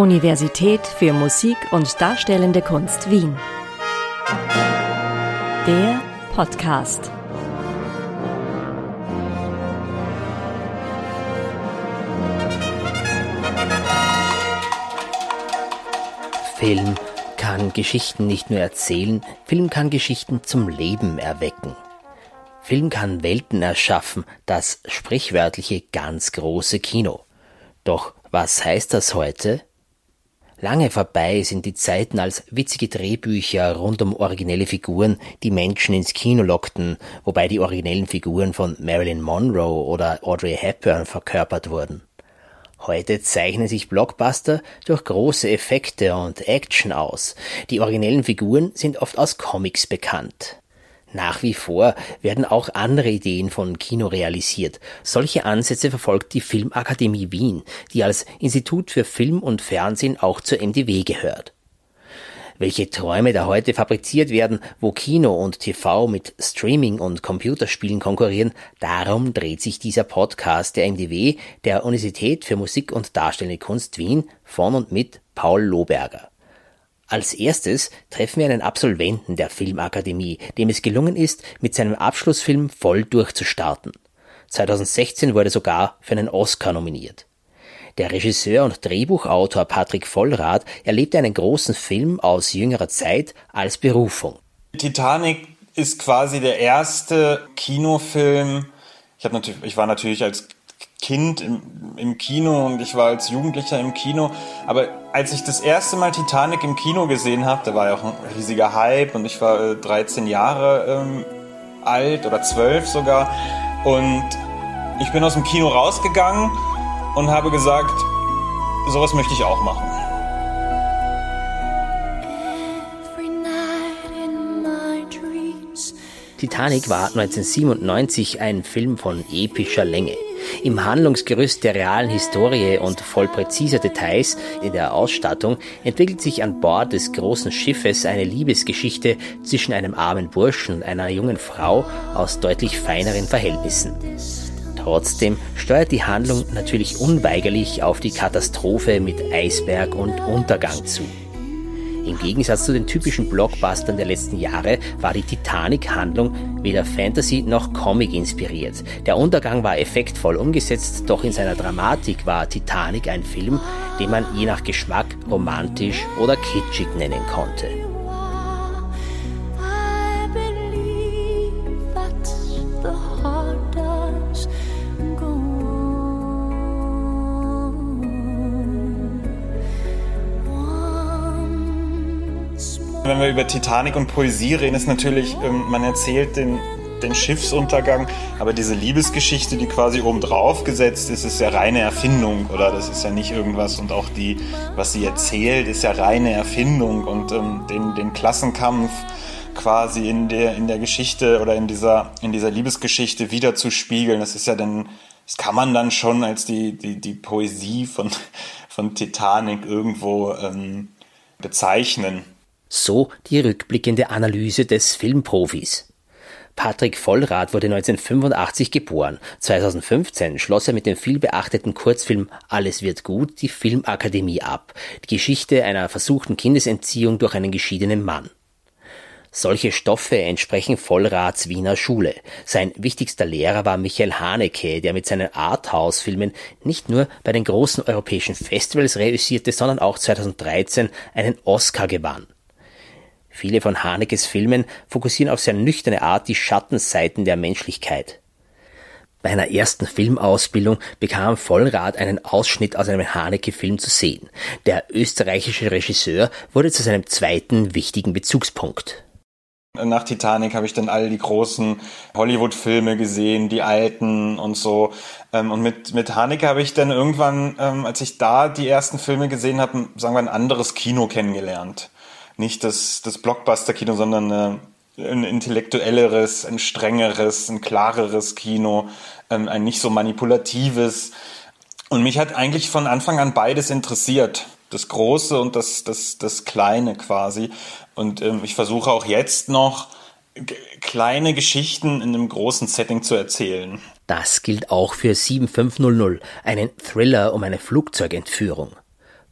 Universität für Musik und Darstellende Kunst Wien. Der Podcast. Film kann Geschichten nicht nur erzählen, Film kann Geschichten zum Leben erwecken. Film kann Welten erschaffen, das sprichwörtliche ganz große Kino. Doch was heißt das heute? Lange vorbei sind die Zeiten, als witzige Drehbücher rund um originelle Figuren die Menschen ins Kino lockten, wobei die originellen Figuren von Marilyn Monroe oder Audrey Hepburn verkörpert wurden. Heute zeichnen sich Blockbuster durch große Effekte und Action aus. Die originellen Figuren sind oft aus Comics bekannt. Nach wie vor werden auch andere Ideen von Kino realisiert. Solche Ansätze verfolgt die Filmakademie Wien, die als Institut für Film und Fernsehen auch zur MDW gehört. Welche Träume da heute fabriziert werden, wo Kino und TV mit Streaming und Computerspielen konkurrieren, darum dreht sich dieser Podcast der MDW, der Universität für Musik und Darstellende Kunst Wien, von und mit Paul Lohberger. Als erstes treffen wir einen Absolventen der Filmakademie, dem es gelungen ist, mit seinem Abschlussfilm voll durchzustarten. 2016 wurde sogar für einen Oscar nominiert. Der Regisseur und Drehbuchautor Patrick Vollrath erlebte einen großen Film aus jüngerer Zeit als Berufung. Titanic ist quasi der erste Kinofilm. Ich, natürlich, ich war natürlich als Kind im, im Kino und ich war als Jugendlicher im Kino. Aber als ich das erste Mal Titanic im Kino gesehen habe, da war ja auch ein riesiger Hype und ich war äh, 13 Jahre ähm, alt oder 12 sogar. Und ich bin aus dem Kino rausgegangen und habe gesagt, sowas möchte ich auch machen. Titanic war 1997 ein Film von epischer Länge. Im Handlungsgerüst der realen Historie und voll präziser Details in der Ausstattung entwickelt sich an Bord des großen Schiffes eine Liebesgeschichte zwischen einem armen Burschen und einer jungen Frau aus deutlich feineren Verhältnissen. Trotzdem steuert die Handlung natürlich unweigerlich auf die Katastrophe mit Eisberg und Untergang zu. Im Gegensatz zu den typischen Blockbustern der letzten Jahre war die Titanic-Handlung weder Fantasy noch Comic inspiriert. Der Untergang war effektvoll umgesetzt, doch in seiner Dramatik war Titanic ein Film, den man je nach Geschmack romantisch oder kitschig nennen konnte. Wenn wir über Titanic und Poesie reden, ist natürlich, ähm, man erzählt den, den Schiffsuntergang, aber diese Liebesgeschichte, die quasi oben drauf gesetzt ist, ist ja reine Erfindung, oder? Das ist ja nicht irgendwas und auch die, was sie erzählt, ist ja reine Erfindung und ähm, den, den Klassenkampf quasi in der, in der Geschichte oder in dieser, in dieser Liebesgeschichte wieder zu spiegeln, das ist ja dann, das kann man dann schon als die, die, die Poesie von, von Titanic irgendwo ähm, bezeichnen. So die rückblickende Analyse des Filmprofis. Patrick Vollrath wurde 1985 geboren. 2015 schloss er mit dem vielbeachteten Kurzfilm Alles wird gut die Filmakademie ab. Die Geschichte einer versuchten Kindesentziehung durch einen geschiedenen Mann. Solche Stoffe entsprechen Vollraths Wiener Schule. Sein wichtigster Lehrer war Michael Haneke, der mit seinen Arthouse-Filmen nicht nur bei den großen europäischen Festivals reüssierte, sondern auch 2013 einen Oscar gewann. Viele von Hanekes Filmen fokussieren auf sehr nüchterne Art die Schattenseiten der Menschlichkeit. Bei einer ersten Filmausbildung bekam Vollrath einen Ausschnitt aus einem Haneke-Film zu sehen. Der österreichische Regisseur wurde zu seinem zweiten wichtigen Bezugspunkt. Nach Titanic habe ich dann all die großen Hollywood-Filme gesehen, die alten und so. Ähm, und mit, mit Haneke habe ich dann irgendwann, ähm, als ich da die ersten Filme gesehen habe, sagen wir ein anderes Kino kennengelernt nicht das, das Blockbuster-Kino, sondern äh, ein intellektuelleres, ein strengeres, ein klareres Kino, ähm, ein nicht so manipulatives. Und mich hat eigentlich von Anfang an beides interessiert. Das Große und das, das, das Kleine quasi. Und ähm, ich versuche auch jetzt noch, kleine Geschichten in einem großen Setting zu erzählen. Das gilt auch für 7500, einen Thriller um eine Flugzeugentführung.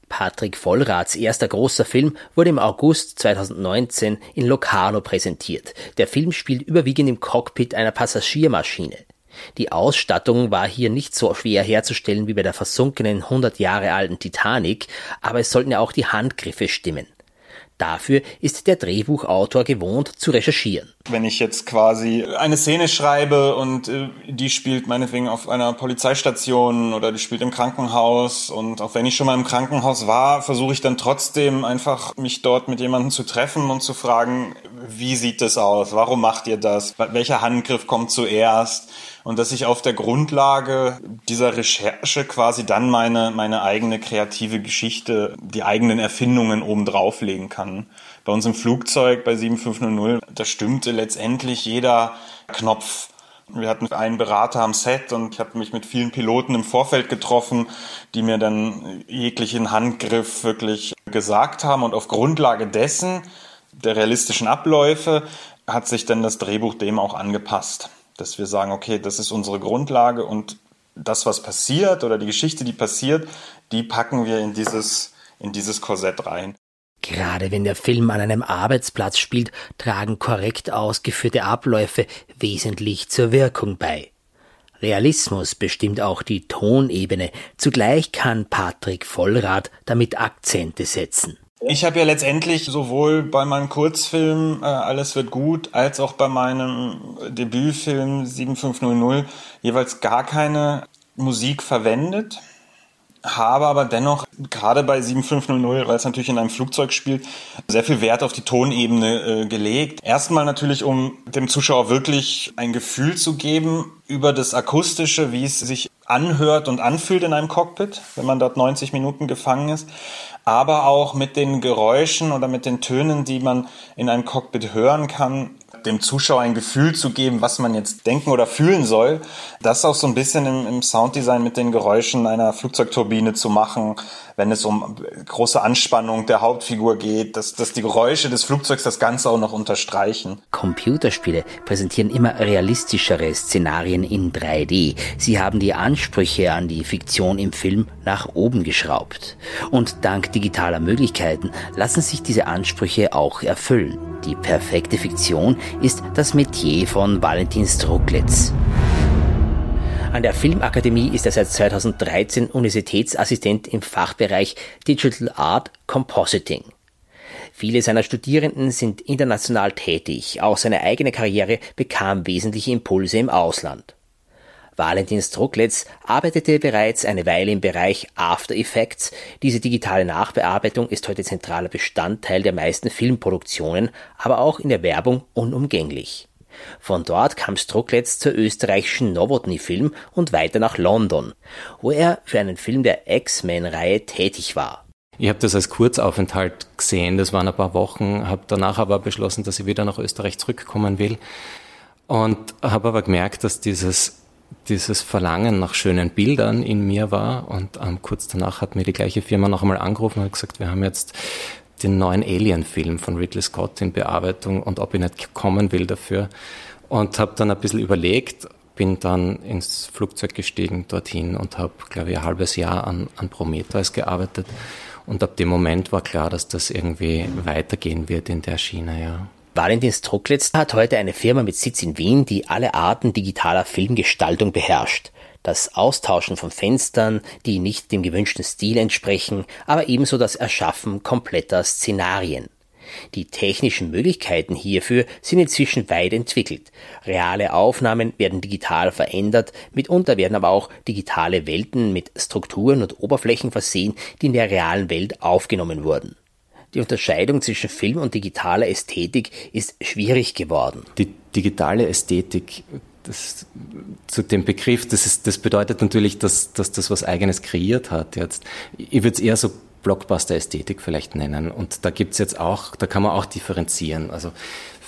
Patrick Vollraths erster großer Film wurde im August 2019 in Locarno präsentiert. Der Film spielt überwiegend im Cockpit einer Passagiermaschine. Die Ausstattung war hier nicht so schwer herzustellen wie bei der versunkenen 100 Jahre alten Titanic, aber es sollten ja auch die Handgriffe stimmen. Dafür ist der Drehbuchautor gewohnt zu recherchieren. Wenn ich jetzt quasi eine Szene schreibe und äh, die spielt meinetwegen auf einer Polizeistation oder die spielt im Krankenhaus und auch wenn ich schon mal im Krankenhaus war, versuche ich dann trotzdem einfach mich dort mit jemandem zu treffen und zu fragen, wie sieht das aus? Warum macht ihr das? Welcher Handgriff kommt zuerst? Und dass ich auf der Grundlage dieser Recherche quasi dann meine, meine eigene kreative Geschichte, die eigenen Erfindungen oben drauflegen kann. Bei uns im Flugzeug bei 7500, da stimmte letztendlich jeder Knopf. Wir hatten einen Berater am Set und ich habe mich mit vielen Piloten im Vorfeld getroffen, die mir dann jeglichen Handgriff wirklich gesagt haben und auf Grundlage dessen, der realistischen Abläufe, hat sich dann das Drehbuch dem auch angepasst dass wir sagen, okay, das ist unsere Grundlage und das, was passiert oder die Geschichte, die passiert, die packen wir in dieses, in dieses Korsett rein. Gerade wenn der Film an einem Arbeitsplatz spielt, tragen korrekt ausgeführte Abläufe wesentlich zur Wirkung bei. Realismus bestimmt auch die Tonebene, zugleich kann Patrick Vollrath damit Akzente setzen. Ich habe ja letztendlich sowohl bei meinem Kurzfilm äh, Alles wird gut als auch bei meinem Debütfilm 7500 jeweils gar keine Musik verwendet, habe aber dennoch gerade bei 7500, weil es natürlich in einem Flugzeug spielt, sehr viel Wert auf die Tonebene äh, gelegt. Erstmal natürlich, um dem Zuschauer wirklich ein Gefühl zu geben über das Akustische, wie es sich anhört und anfühlt in einem Cockpit, wenn man dort 90 Minuten gefangen ist. Aber auch mit den Geräuschen oder mit den Tönen, die man in einem Cockpit hören kann, dem Zuschauer ein Gefühl zu geben, was man jetzt denken oder fühlen soll. Das auch so ein bisschen im, im Sounddesign mit den Geräuschen einer Flugzeugturbine zu machen, wenn es um große Anspannung der Hauptfigur geht, dass, dass die Geräusche des Flugzeugs das Ganze auch noch unterstreichen. Computerspiele präsentieren immer realistischere Szenarien in 3D. Sie haben die Ansprüche an die Fiktion im Film nach oben geschraubt. Und dank digitaler Möglichkeiten lassen sich diese Ansprüche auch erfüllen. Die perfekte Fiktion ist das Metier von Valentin Struklitz. An der Filmakademie ist er seit 2013 Universitätsassistent im Fachbereich Digital Art Compositing. Viele seiner Studierenden sind international tätig, auch seine eigene Karriere bekam wesentliche Impulse im Ausland. Valentin Struklitz arbeitete bereits eine Weile im Bereich After Effects. Diese digitale Nachbearbeitung ist heute zentraler Bestandteil der meisten Filmproduktionen, aber auch in der Werbung unumgänglich. Von dort kam Struklitz zur österreichischen Novotny-Film und weiter nach London, wo er für einen Film der X-Men-Reihe tätig war. Ich habe das als Kurzaufenthalt gesehen, das waren ein paar Wochen, habe danach aber beschlossen, dass ich wieder nach Österreich zurückkommen will und habe aber gemerkt, dass dieses dieses Verlangen nach schönen Bildern in mir war und ähm, kurz danach hat mir die gleiche Firma noch einmal angerufen und gesagt, wir haben jetzt den neuen Alien-Film von Ridley Scott in Bearbeitung und ob ich nicht kommen will dafür. Und habe dann ein bisschen überlegt, bin dann ins Flugzeug gestiegen dorthin und habe, glaube ich, ein halbes Jahr an, an Prometheus gearbeitet. Und ab dem Moment war klar, dass das irgendwie weitergehen wird in der Schiene, ja. Valentin Struklitz hat heute eine Firma mit Sitz in Wien, die alle Arten digitaler Filmgestaltung beherrscht das Austauschen von Fenstern, die nicht dem gewünschten Stil entsprechen, aber ebenso das Erschaffen kompletter Szenarien. Die technischen Möglichkeiten hierfür sind inzwischen weit entwickelt. Reale Aufnahmen werden digital verändert, mitunter werden aber auch digitale Welten mit Strukturen und Oberflächen versehen, die in der realen Welt aufgenommen wurden. Die Unterscheidung zwischen Film und digitaler Ästhetik ist schwierig geworden. Die digitale Ästhetik das, zu dem Begriff, das, ist, das bedeutet natürlich, dass, dass das was Eigenes kreiert hat. Jetzt, ich würde es eher so Blockbuster-Ästhetik vielleicht nennen. Und da gibt's jetzt auch, da kann man auch differenzieren. Also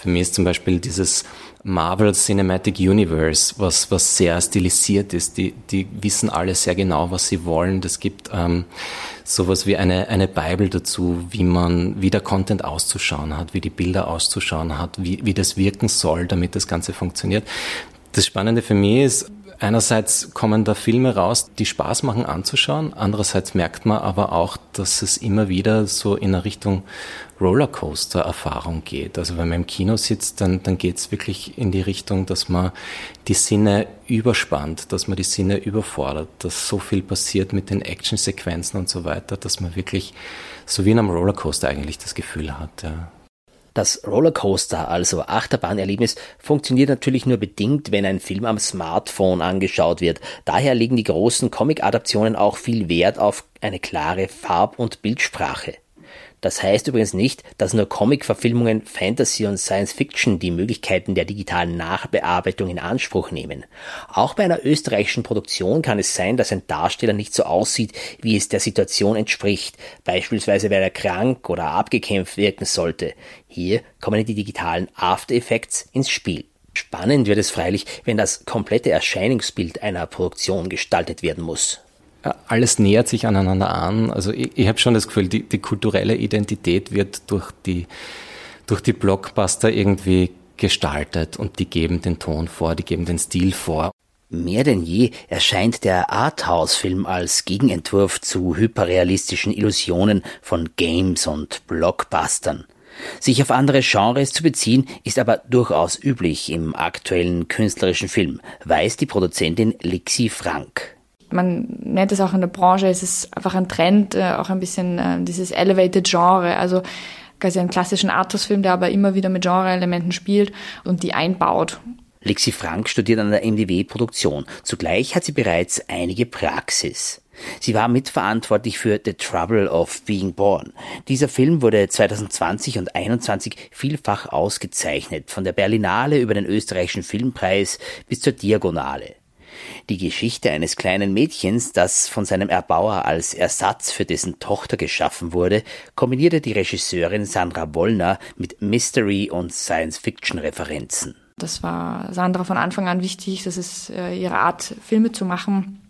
für mich ist zum Beispiel dieses Marvel Cinematic Universe, was, was sehr stilisiert ist. Die, die wissen alle sehr genau, was sie wollen. Das gibt ähm, sowas wie eine, eine Bible dazu, wie man, wie der Content auszuschauen hat, wie die Bilder auszuschauen hat, wie, wie das wirken soll, damit das Ganze funktioniert. Das Spannende für mich ist, Einerseits kommen da Filme raus, die Spaß machen anzuschauen. Andererseits merkt man aber auch, dass es immer wieder so in eine Richtung Rollercoaster-Erfahrung geht. Also wenn man im Kino sitzt, dann, dann geht es wirklich in die Richtung, dass man die Sinne überspannt, dass man die Sinne überfordert, dass so viel passiert mit den Actionsequenzen und so weiter, dass man wirklich so wie in einem Rollercoaster eigentlich das Gefühl hat. Ja. Das Rollercoaster, also Achterbahnerlebnis, funktioniert natürlich nur bedingt, wenn ein Film am Smartphone angeschaut wird. Daher legen die großen Comic-Adaptionen auch viel Wert auf eine klare Farb- und Bildsprache. Das heißt übrigens nicht, dass nur Comic-Verfilmungen, Fantasy und Science Fiction die Möglichkeiten der digitalen Nachbearbeitung in Anspruch nehmen. Auch bei einer österreichischen Produktion kann es sein, dass ein Darsteller nicht so aussieht, wie es der Situation entspricht, beispielsweise weil er krank oder abgekämpft wirken sollte. Hier kommen die digitalen After Effects ins Spiel. Spannend wird es freilich, wenn das komplette Erscheinungsbild einer Produktion gestaltet werden muss alles nähert sich aneinander an. Also ich, ich habe schon das Gefühl, die, die kulturelle Identität wird durch die, durch die Blockbuster irgendwie gestaltet und die geben den Ton vor, die geben den Stil vor. Mehr denn je erscheint der Arthouse-Film als Gegenentwurf zu hyperrealistischen Illusionen von Games und Blockbustern. Sich auf andere Genres zu beziehen, ist aber durchaus üblich im aktuellen künstlerischen Film, weiß die Produzentin Lixi Frank man nennt es auch in der Branche, es ist einfach ein Trend, äh, auch ein bisschen äh, dieses Elevated Genre, also quasi einen klassischen Artus-Film, der aber immer wieder mit Genre-Elementen spielt und die einbaut. Lexi Frank studiert an der MDW Produktion. Zugleich hat sie bereits einige Praxis. Sie war mitverantwortlich für The Trouble of Being Born. Dieser Film wurde 2020 und 2021 vielfach ausgezeichnet, von der Berlinale über den österreichischen Filmpreis bis zur Diagonale. Die Geschichte eines kleinen Mädchens, das von seinem Erbauer als Ersatz für dessen Tochter geschaffen wurde, kombinierte die Regisseurin Sandra Wollner mit Mystery- und Science-Fiction-Referenzen. Das war Sandra von Anfang an wichtig, das ist äh, ihre Art, Filme zu machen.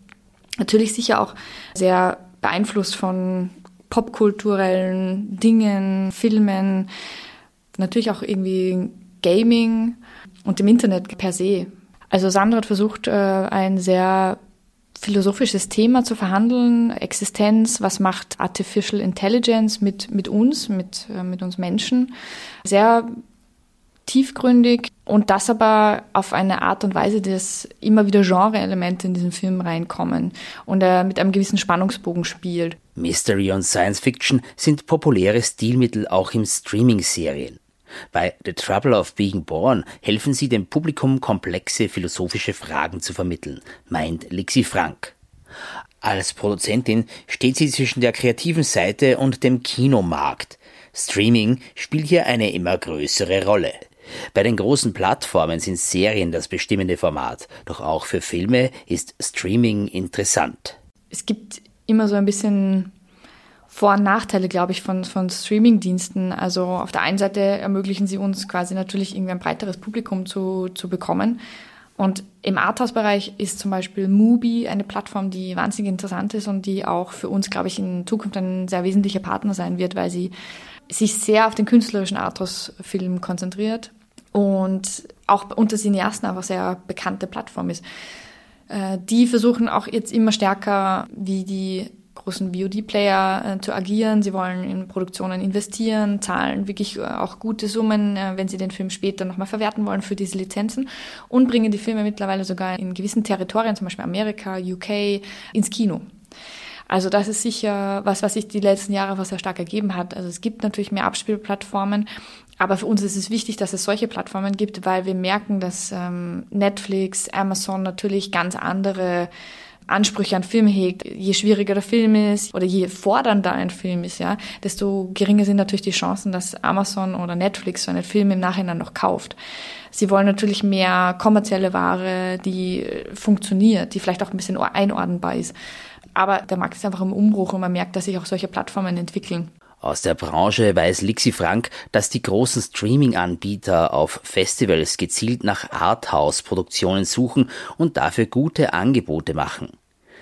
Natürlich sicher auch sehr beeinflusst von popkulturellen Dingen, Filmen, natürlich auch irgendwie Gaming und dem Internet per se. Also Sandra hat versucht, äh, ein sehr philosophisches Thema zu verhandeln, Existenz, was macht Artificial Intelligence mit, mit uns, mit, äh, mit uns Menschen. Sehr tiefgründig und das aber auf eine Art und Weise, dass immer wieder Genre-Elemente in diesen Film reinkommen und er mit einem gewissen Spannungsbogen spielt. Mystery und Science Fiction sind populäre Stilmittel auch im Streaming-Serien. Bei The Trouble of Being Born helfen sie dem Publikum komplexe philosophische Fragen zu vermitteln, meint Lixi Frank. Als Produzentin steht sie zwischen der kreativen Seite und dem Kinomarkt. Streaming spielt hier eine immer größere Rolle. Bei den großen Plattformen sind Serien das bestimmende Format, doch auch für Filme ist Streaming interessant. Es gibt immer so ein bisschen vor- und Nachteile, glaube ich, von, von Streaming-Diensten. Also auf der einen Seite ermöglichen sie uns quasi natürlich irgendwie ein breiteres Publikum zu, zu bekommen. Und im Arthouse-Bereich ist zum Beispiel Mubi eine Plattform, die wahnsinnig interessant ist und die auch für uns, glaube ich, in Zukunft ein sehr wesentlicher Partner sein wird, weil sie sich sehr auf den künstlerischen Arthouse-Film konzentriert und auch unter Cineasten einfach sehr bekannte Plattform ist. Äh, die versuchen auch jetzt immer stärker, wie die großen VOD-Player äh, zu agieren. Sie wollen in Produktionen investieren, zahlen wirklich äh, auch gute Summen, äh, wenn sie den Film später nochmal verwerten wollen für diese Lizenzen und bringen die Filme mittlerweile sogar in gewissen Territorien, zum Beispiel Amerika, UK, ins Kino. Also das ist sicher was, was sich die letzten Jahre was sehr stark ergeben hat. Also es gibt natürlich mehr Abspielplattformen, aber für uns ist es wichtig, dass es solche Plattformen gibt, weil wir merken, dass ähm, Netflix, Amazon natürlich ganz andere Ansprüche an Film hegt, je schwieriger der Film ist oder je fordernder ein Film ist, ja, desto geringer sind natürlich die Chancen, dass Amazon oder Netflix so einen Film im Nachhinein noch kauft. Sie wollen natürlich mehr kommerzielle Ware, die funktioniert, die vielleicht auch ein bisschen einordnbar ist. Aber der Markt ist einfach im Umbruch und man merkt, dass sich auch solche Plattformen entwickeln. Aus der Branche weiß Lixi Frank, dass die großen Streaming-Anbieter auf Festivals gezielt nach Arthouse-Produktionen suchen und dafür gute Angebote machen.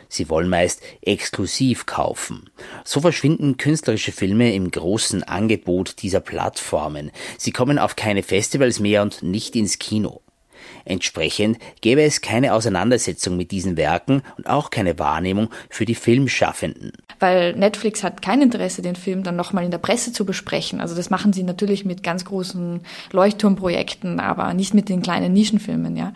Sie wollen meist exklusiv kaufen. So verschwinden künstlerische Filme im großen Angebot dieser Plattformen. Sie kommen auf keine Festivals mehr und nicht ins Kino. Entsprechend gäbe es keine Auseinandersetzung mit diesen Werken und auch keine Wahrnehmung für die Filmschaffenden. Weil Netflix hat kein Interesse, den Film dann nochmal in der Presse zu besprechen. Also das machen sie natürlich mit ganz großen Leuchtturmprojekten, aber nicht mit den kleinen Nischenfilmen, ja.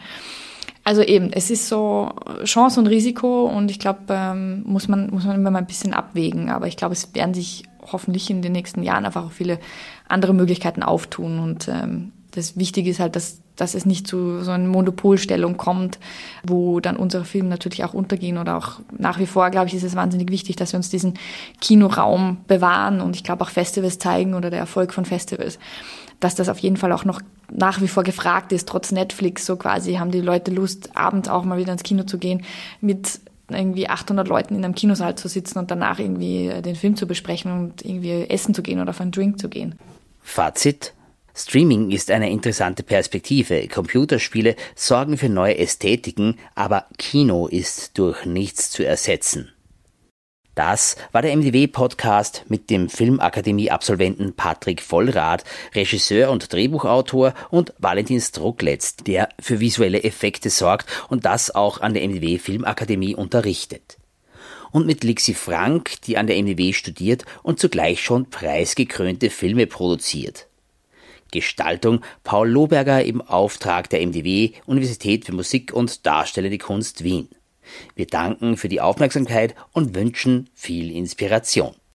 Also eben, es ist so Chance und Risiko und ich glaube, ähm, muss man muss man immer mal ein bisschen abwägen. Aber ich glaube, es werden sich hoffentlich in den nächsten Jahren einfach auch viele andere Möglichkeiten auftun. Und ähm, das Wichtige ist halt, dass, dass es nicht zu so einer Monopolstellung kommt, wo dann unsere Filme natürlich auch untergehen oder auch nach wie vor, glaube ich, ist es wahnsinnig wichtig, dass wir uns diesen Kinoraum bewahren. Und ich glaube auch Festivals zeigen oder der Erfolg von Festivals, dass das auf jeden Fall auch noch nach wie vor gefragt ist, trotz Netflix, so quasi haben die Leute Lust, abends auch mal wieder ins Kino zu gehen, mit irgendwie 800 Leuten in einem Kinosaal zu sitzen und danach irgendwie den Film zu besprechen und irgendwie essen zu gehen oder auf einen Drink zu gehen. Fazit Streaming ist eine interessante Perspektive. Computerspiele sorgen für neue Ästhetiken, aber Kino ist durch nichts zu ersetzen. Das war der MDW-Podcast mit dem Filmakademie-Absolventen Patrick Vollrath, Regisseur und Drehbuchautor und Valentin Struckletz, der für visuelle Effekte sorgt und das auch an der MDW Filmakademie unterrichtet. Und mit Lixi Frank, die an der MDW studiert und zugleich schon preisgekrönte Filme produziert. Gestaltung Paul Lohberger im Auftrag der MDW Universität für Musik und Darstellende Kunst Wien. Wir danken für die Aufmerksamkeit und wünschen viel Inspiration.